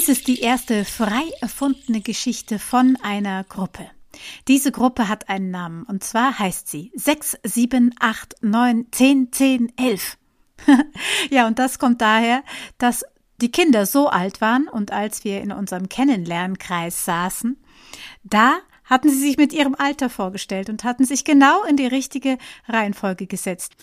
Dies ist die erste frei erfundene Geschichte von einer Gruppe. Diese Gruppe hat einen Namen und zwar heißt sie 6, 7, 8, 9, 10, 10, 11. ja, und das kommt daher, dass die Kinder so alt waren und als wir in unserem Kennenlernkreis saßen, da hatten sie sich mit ihrem Alter vorgestellt und hatten sich genau in die richtige Reihenfolge gesetzt.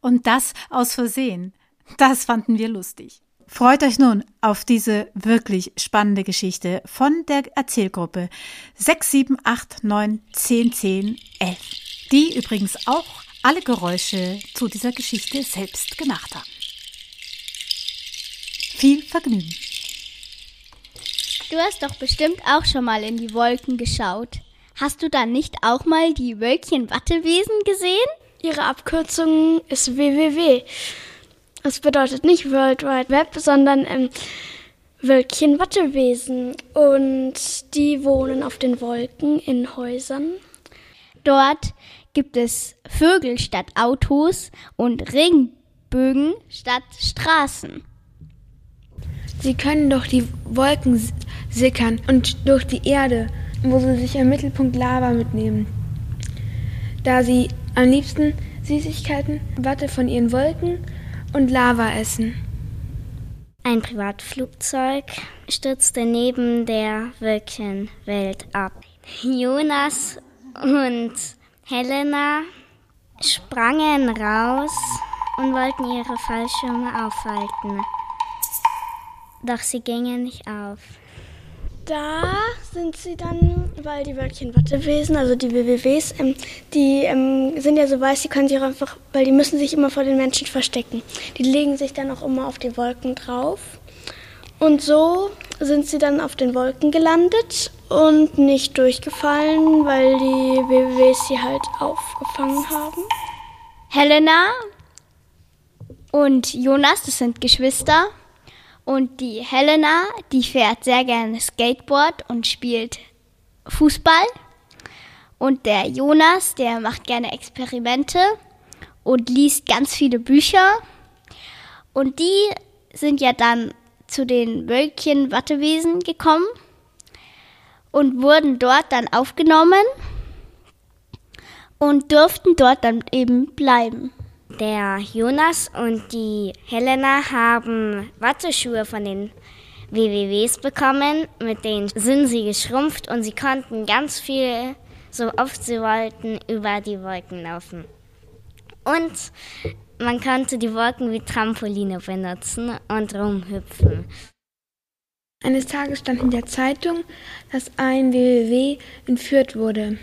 Und das aus Versehen. Das fanden wir lustig. Freut euch nun auf diese wirklich spannende Geschichte von der Erzählgruppe 6, 7, 8, 9, 10, 10, 11, die übrigens auch alle Geräusche zu dieser Geschichte selbst gemacht haben. Viel Vergnügen! Du hast doch bestimmt auch schon mal in die Wolken geschaut. Hast du dann nicht auch mal die Wölkchen Wattewesen gesehen? Ihre Abkürzung ist WWW. Es bedeutet nicht World Wide Web, sondern ähm, Wölkchen Wattewesen. Und die wohnen auf den Wolken in Häusern. Dort gibt es Vögel statt Autos und Regenbögen statt Straßen. Sie können durch die Wolken sickern und durch die Erde, wo sie sich im Mittelpunkt Lava mitnehmen. Da sie am liebsten Süßigkeiten, Watte von ihren Wolken und Lava essen. Ein Privatflugzeug stürzte neben der Wölkchenwelt ab. Jonas und Helena sprangen raus und wollten ihre Fallschirme aufhalten. Doch sie gingen nicht auf. Da sind sie dann, weil die Wölkchen Wattewesen, also die WWWs, ähm, die ähm, sind ja so weiß, die können sich auch einfach, weil die müssen sich immer vor den Menschen verstecken. Die legen sich dann auch immer auf die Wolken drauf. Und so sind sie dann auf den Wolken gelandet und nicht durchgefallen, weil die WWWs sie halt aufgefangen haben. Helena und Jonas, das sind Geschwister. Und die Helena, die fährt sehr gerne Skateboard und spielt Fußball. Und der Jonas, der macht gerne Experimente und liest ganz viele Bücher. Und die sind ja dann zu den Wölkchen Wattewesen gekommen und wurden dort dann aufgenommen und durften dort dann eben bleiben. Der Jonas und die Helena haben Watteschuhe von den WWWs bekommen, mit denen sind sie geschrumpft und sie konnten ganz viel, so oft sie wollten, über die Wolken laufen. Und man konnte die Wolken wie Trampoline benutzen und rumhüpfen. Eines Tages stand in der Zeitung, dass ein WWW entführt wurde.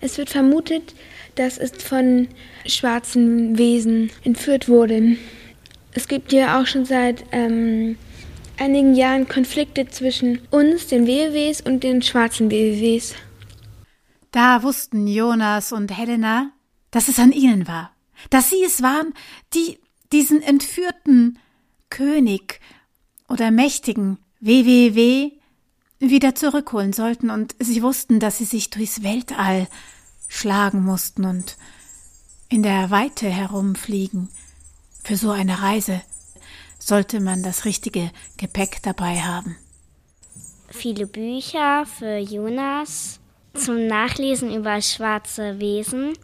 Es wird vermutet, dass es von schwarzen Wesen entführt wurde. Es gibt ja auch schon seit ähm, einigen Jahren Konflikte zwischen uns, den WWWs, und den schwarzen WWWs. Da wussten Jonas und Helena, dass es an ihnen war, dass sie es waren, die diesen entführten König oder mächtigen WWW wieder zurückholen sollten, und sie wussten, dass sie sich durchs Weltall schlagen mussten und in der Weite herumfliegen. Für so eine Reise sollte man das richtige Gepäck dabei haben. Viele Bücher für Jonas zum Nachlesen über schwarze Wesen.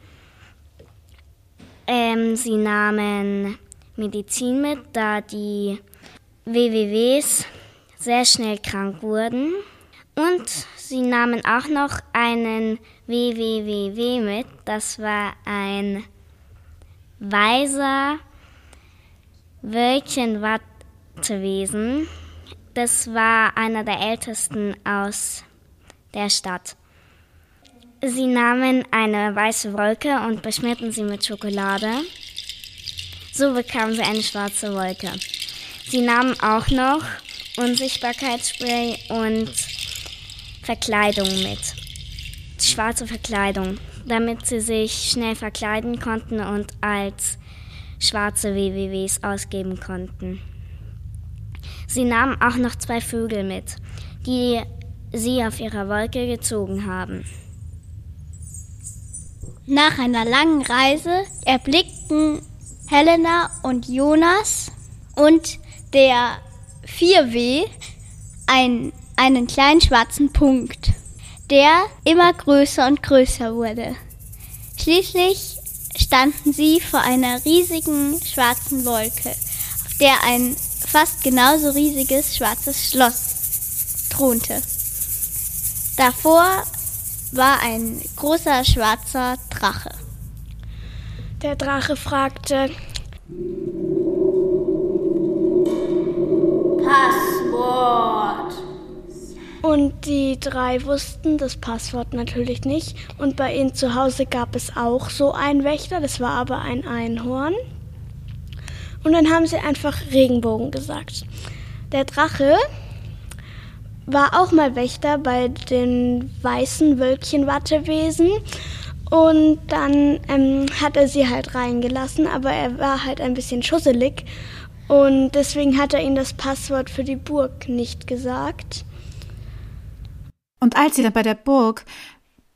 Ähm, sie nahmen Medizin mit, da die WWWs sehr schnell krank wurden. Und sie nahmen auch noch einen WWWW mit. Das war ein weiser Wölkchenwattewesen. Das war einer der ältesten aus der Stadt. Sie nahmen eine weiße Wolke und beschmierten sie mit Schokolade. So bekamen sie eine schwarze Wolke. Sie nahmen auch noch Unsichtbarkeitsspray und Verkleidung mit. Schwarze Verkleidung, damit sie sich schnell verkleiden konnten und als schwarze WWWs ausgeben konnten. Sie nahmen auch noch zwei Vögel mit, die sie auf ihrer Wolke gezogen haben. Nach einer langen Reise erblickten Helena und Jonas und der 4W ein, einen kleinen schwarzen Punkt, der immer größer und größer wurde. Schließlich standen sie vor einer riesigen schwarzen Wolke, auf der ein fast genauso riesiges schwarzes Schloss thronte. Davor war ein großer schwarzer Drache. Der Drache fragte, Passwort. Und die drei wussten das Passwort natürlich nicht. Und bei ihnen zu Hause gab es auch so einen Wächter, das war aber ein Einhorn. Und dann haben sie einfach Regenbogen gesagt. Der Drache war auch mal Wächter bei den weißen Wölkchen-Wattewesen. Und dann ähm, hat er sie halt reingelassen, aber er war halt ein bisschen schusselig. Und deswegen hat er ihnen das Passwort für die Burg nicht gesagt. Und als sie dann bei der Burg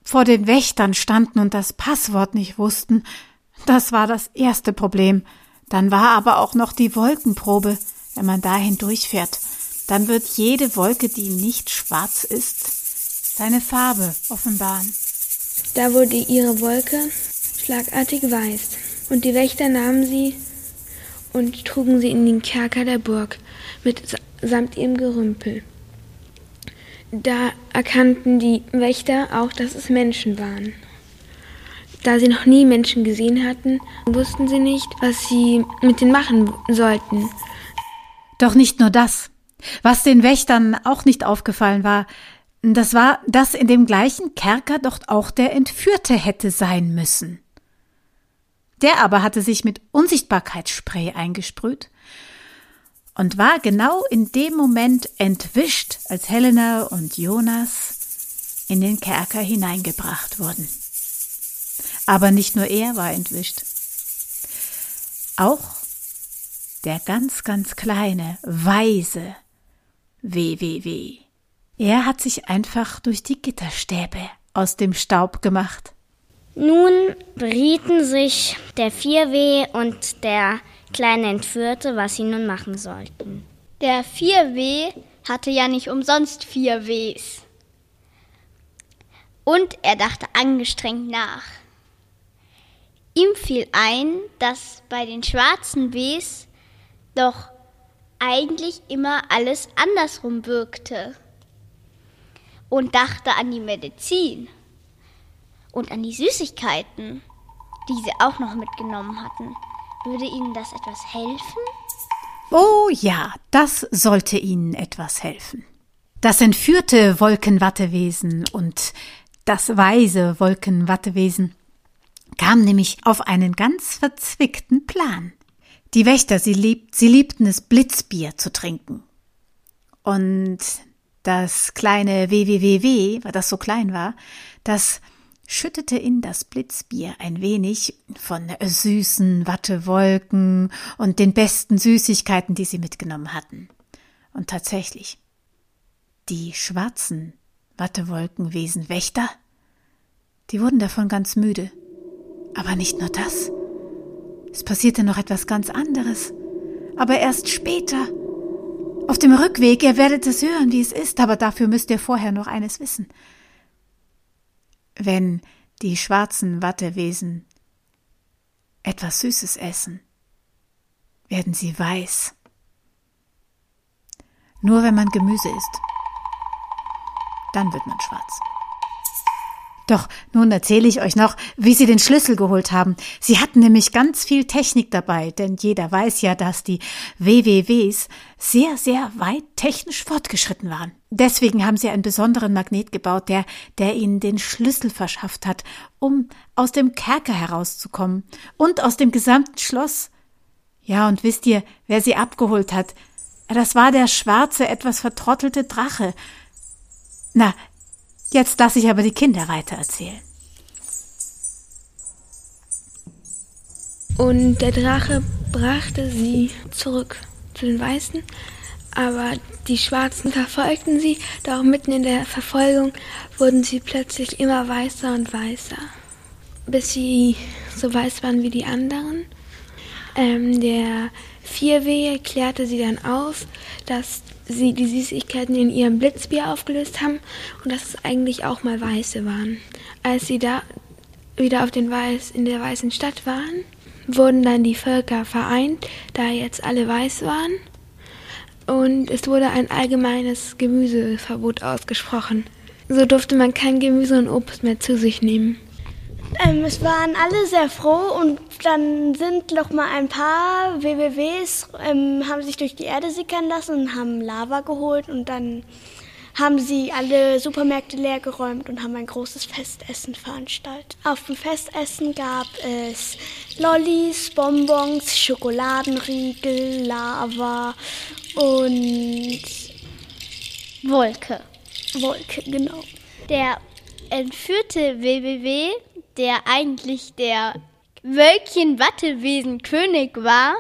vor den Wächtern standen und das Passwort nicht wussten, das war das erste Problem. Dann war aber auch noch die Wolkenprobe, wenn man dahin durchfährt. Dann wird jede Wolke, die nicht schwarz ist, seine Farbe offenbaren. Da wurde ihre Wolke schlagartig weiß, und die Wächter nahmen sie und trugen sie in den Kerker der Burg mitsamt ihrem Gerümpel. Da erkannten die Wächter auch, dass es Menschen waren. Da sie noch nie Menschen gesehen hatten, wussten sie nicht, was sie mit denen machen sollten. Doch nicht nur das. Was den Wächtern auch nicht aufgefallen war, das war, dass in dem gleichen Kerker doch auch der Entführte hätte sein müssen. Der aber hatte sich mit Unsichtbarkeitsspray eingesprüht und war genau in dem Moment entwischt, als Helena und Jonas in den Kerker hineingebracht wurden. Aber nicht nur er war entwischt. Auch der ganz, ganz kleine, weise WWW. Er hat sich einfach durch die Gitterstäbe aus dem Staub gemacht. Nun berieten sich der 4W und der kleine Entführte, was sie nun machen sollten. Der 4W hatte ja nicht umsonst vier Ws. Und er dachte angestrengt nach. Ihm fiel ein, dass bei den schwarzen Ws doch eigentlich immer alles andersrum wirkte. Und dachte an die Medizin und an die Süßigkeiten, die sie auch noch mitgenommen hatten. Würde Ihnen das etwas helfen? Oh ja, das sollte Ihnen etwas helfen. Das entführte Wolkenwattewesen und das weise Wolkenwattewesen kam nämlich auf einen ganz verzwickten Plan. Die Wächter, sie, liebt, sie liebten es, Blitzbier zu trinken. Und das kleine WWWW, weil das so klein war, das schüttete in das Blitzbier ein wenig von süßen Wattewolken und den besten Süßigkeiten, die sie mitgenommen hatten. Und tatsächlich, die schwarzen Wattewolkenwesen Wächter, die wurden davon ganz müde. Aber nicht nur das. Es passierte noch etwas ganz anderes. Aber erst später. Auf dem Rückweg, ihr werdet es hören, wie es ist, aber dafür müsst ihr vorher noch eines wissen wenn die schwarzen Wattewesen etwas Süßes essen, werden sie weiß. Nur wenn man Gemüse isst, dann wird man schwarz. Doch nun erzähle ich euch noch, wie sie den Schlüssel geholt haben. Sie hatten nämlich ganz viel Technik dabei, denn jeder weiß ja, dass die WWWs sehr, sehr weit technisch fortgeschritten waren. Deswegen haben sie einen besonderen Magnet gebaut, der, der ihnen den Schlüssel verschafft hat, um aus dem Kerker herauszukommen und aus dem gesamten Schloss. Ja, und wisst ihr, wer sie abgeholt hat? Das war der schwarze, etwas vertrottelte Drache. Na, Jetzt lasse ich aber die Kinder weitererzählen. Und der Drache brachte sie zurück zu den Weißen, aber die Schwarzen verfolgten sie, doch mitten in der Verfolgung wurden sie plötzlich immer weißer und weißer, bis sie so weiß waren wie die anderen. Ähm, der Vierwehe klärte sie dann auf, dass sie die Süßigkeiten in ihrem Blitzbier aufgelöst haben und dass es eigentlich auch mal Weiße waren. Als sie da wieder auf den Weiß, in der weißen Stadt waren, wurden dann die Völker vereint, da jetzt alle weiß waren. Und es wurde ein allgemeines Gemüseverbot ausgesprochen. So durfte man kein Gemüse und Obst mehr zu sich nehmen. Ähm, es waren alle sehr froh und dann sind noch mal ein paar WWWs, ähm, haben sich durch die Erde sickern lassen und haben Lava geholt und dann haben sie alle Supermärkte leer geräumt und haben ein großes Festessen veranstaltet. Auf dem Festessen gab es Lollis, Bonbons, Schokoladenriegel, Lava und Wolke. Wolke, genau. Der entführte WWW, der eigentlich der Wölkchen-Wattewesen-König war,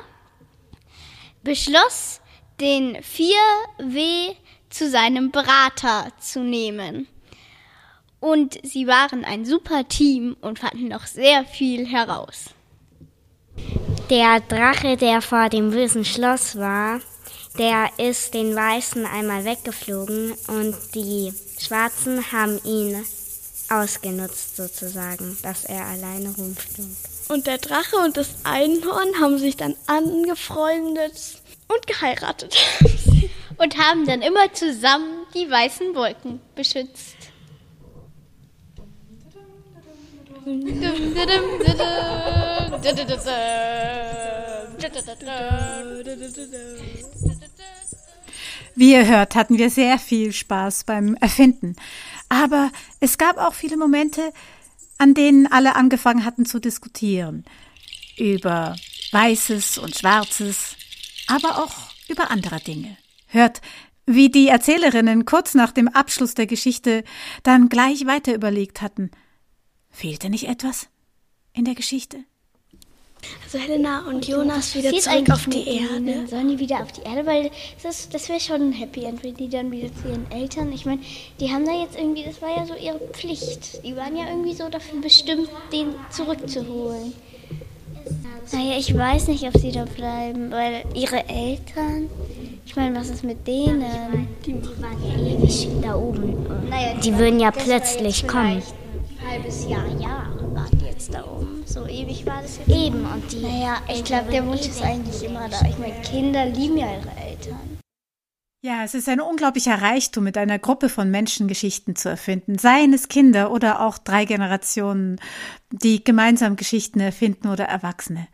beschloss, den 4W zu seinem Berater zu nehmen. Und sie waren ein super Team und fanden noch sehr viel heraus. Der Drache, der vor dem bösen Schloss war, der ist den Weißen einmal weggeflogen und die Schwarzen haben ihn ausgenutzt sozusagen, dass er alleine rumflog. Und der Drache und das Einhorn haben sich dann angefreundet und geheiratet. Und haben dann immer zusammen die weißen Wolken beschützt. Wie ihr hört, hatten wir sehr viel Spaß beim Erfinden. Aber es gab auch viele Momente, an denen alle angefangen hatten zu diskutieren. Über Weißes und Schwarzes, aber auch über andere Dinge. Hört, wie die Erzählerinnen kurz nach dem Abschluss der Geschichte dann gleich weiter überlegt hatten. Fehlte nicht etwas in der Geschichte? Also Helena und Jonas wieder zurück auf die? Erde. Sollen die wieder auf die Erde? Weil das, das wäre schon ein Happy End, wenn die dann wieder zu ihren Eltern. Ich meine, die haben da jetzt irgendwie, das war ja so ihre Pflicht. Die waren ja irgendwie so dafür bestimmt, den zurückzuholen. Naja, ich weiß nicht, ob sie da bleiben, weil ihre Eltern, ich meine, was ist mit denen? Die waren ja ewig da oben. Naja, Die würden ja plötzlich kommen. Ein halbes Jahr, Jahre waren die jetzt da oben. So ewig war das jetzt. Eben, und die. Naja, ich glaube, der Wunsch ist eigentlich immer da. Ich meine, Kinder lieben ja ihre Eltern. Ja, es ist ein unglaublicher Reichtum, mit einer Gruppe von Menschen Geschichten zu erfinden, seien es Kinder oder auch drei Generationen, die gemeinsam Geschichten erfinden oder Erwachsene.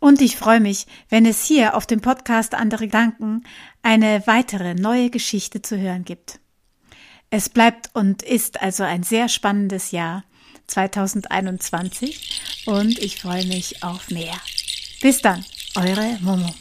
Und ich freue mich, wenn es hier auf dem Podcast Andere Gedanken eine weitere neue Geschichte zu hören gibt. Es bleibt und ist also ein sehr spannendes Jahr 2021 und ich freue mich auf mehr. Bis dann, eure Momo.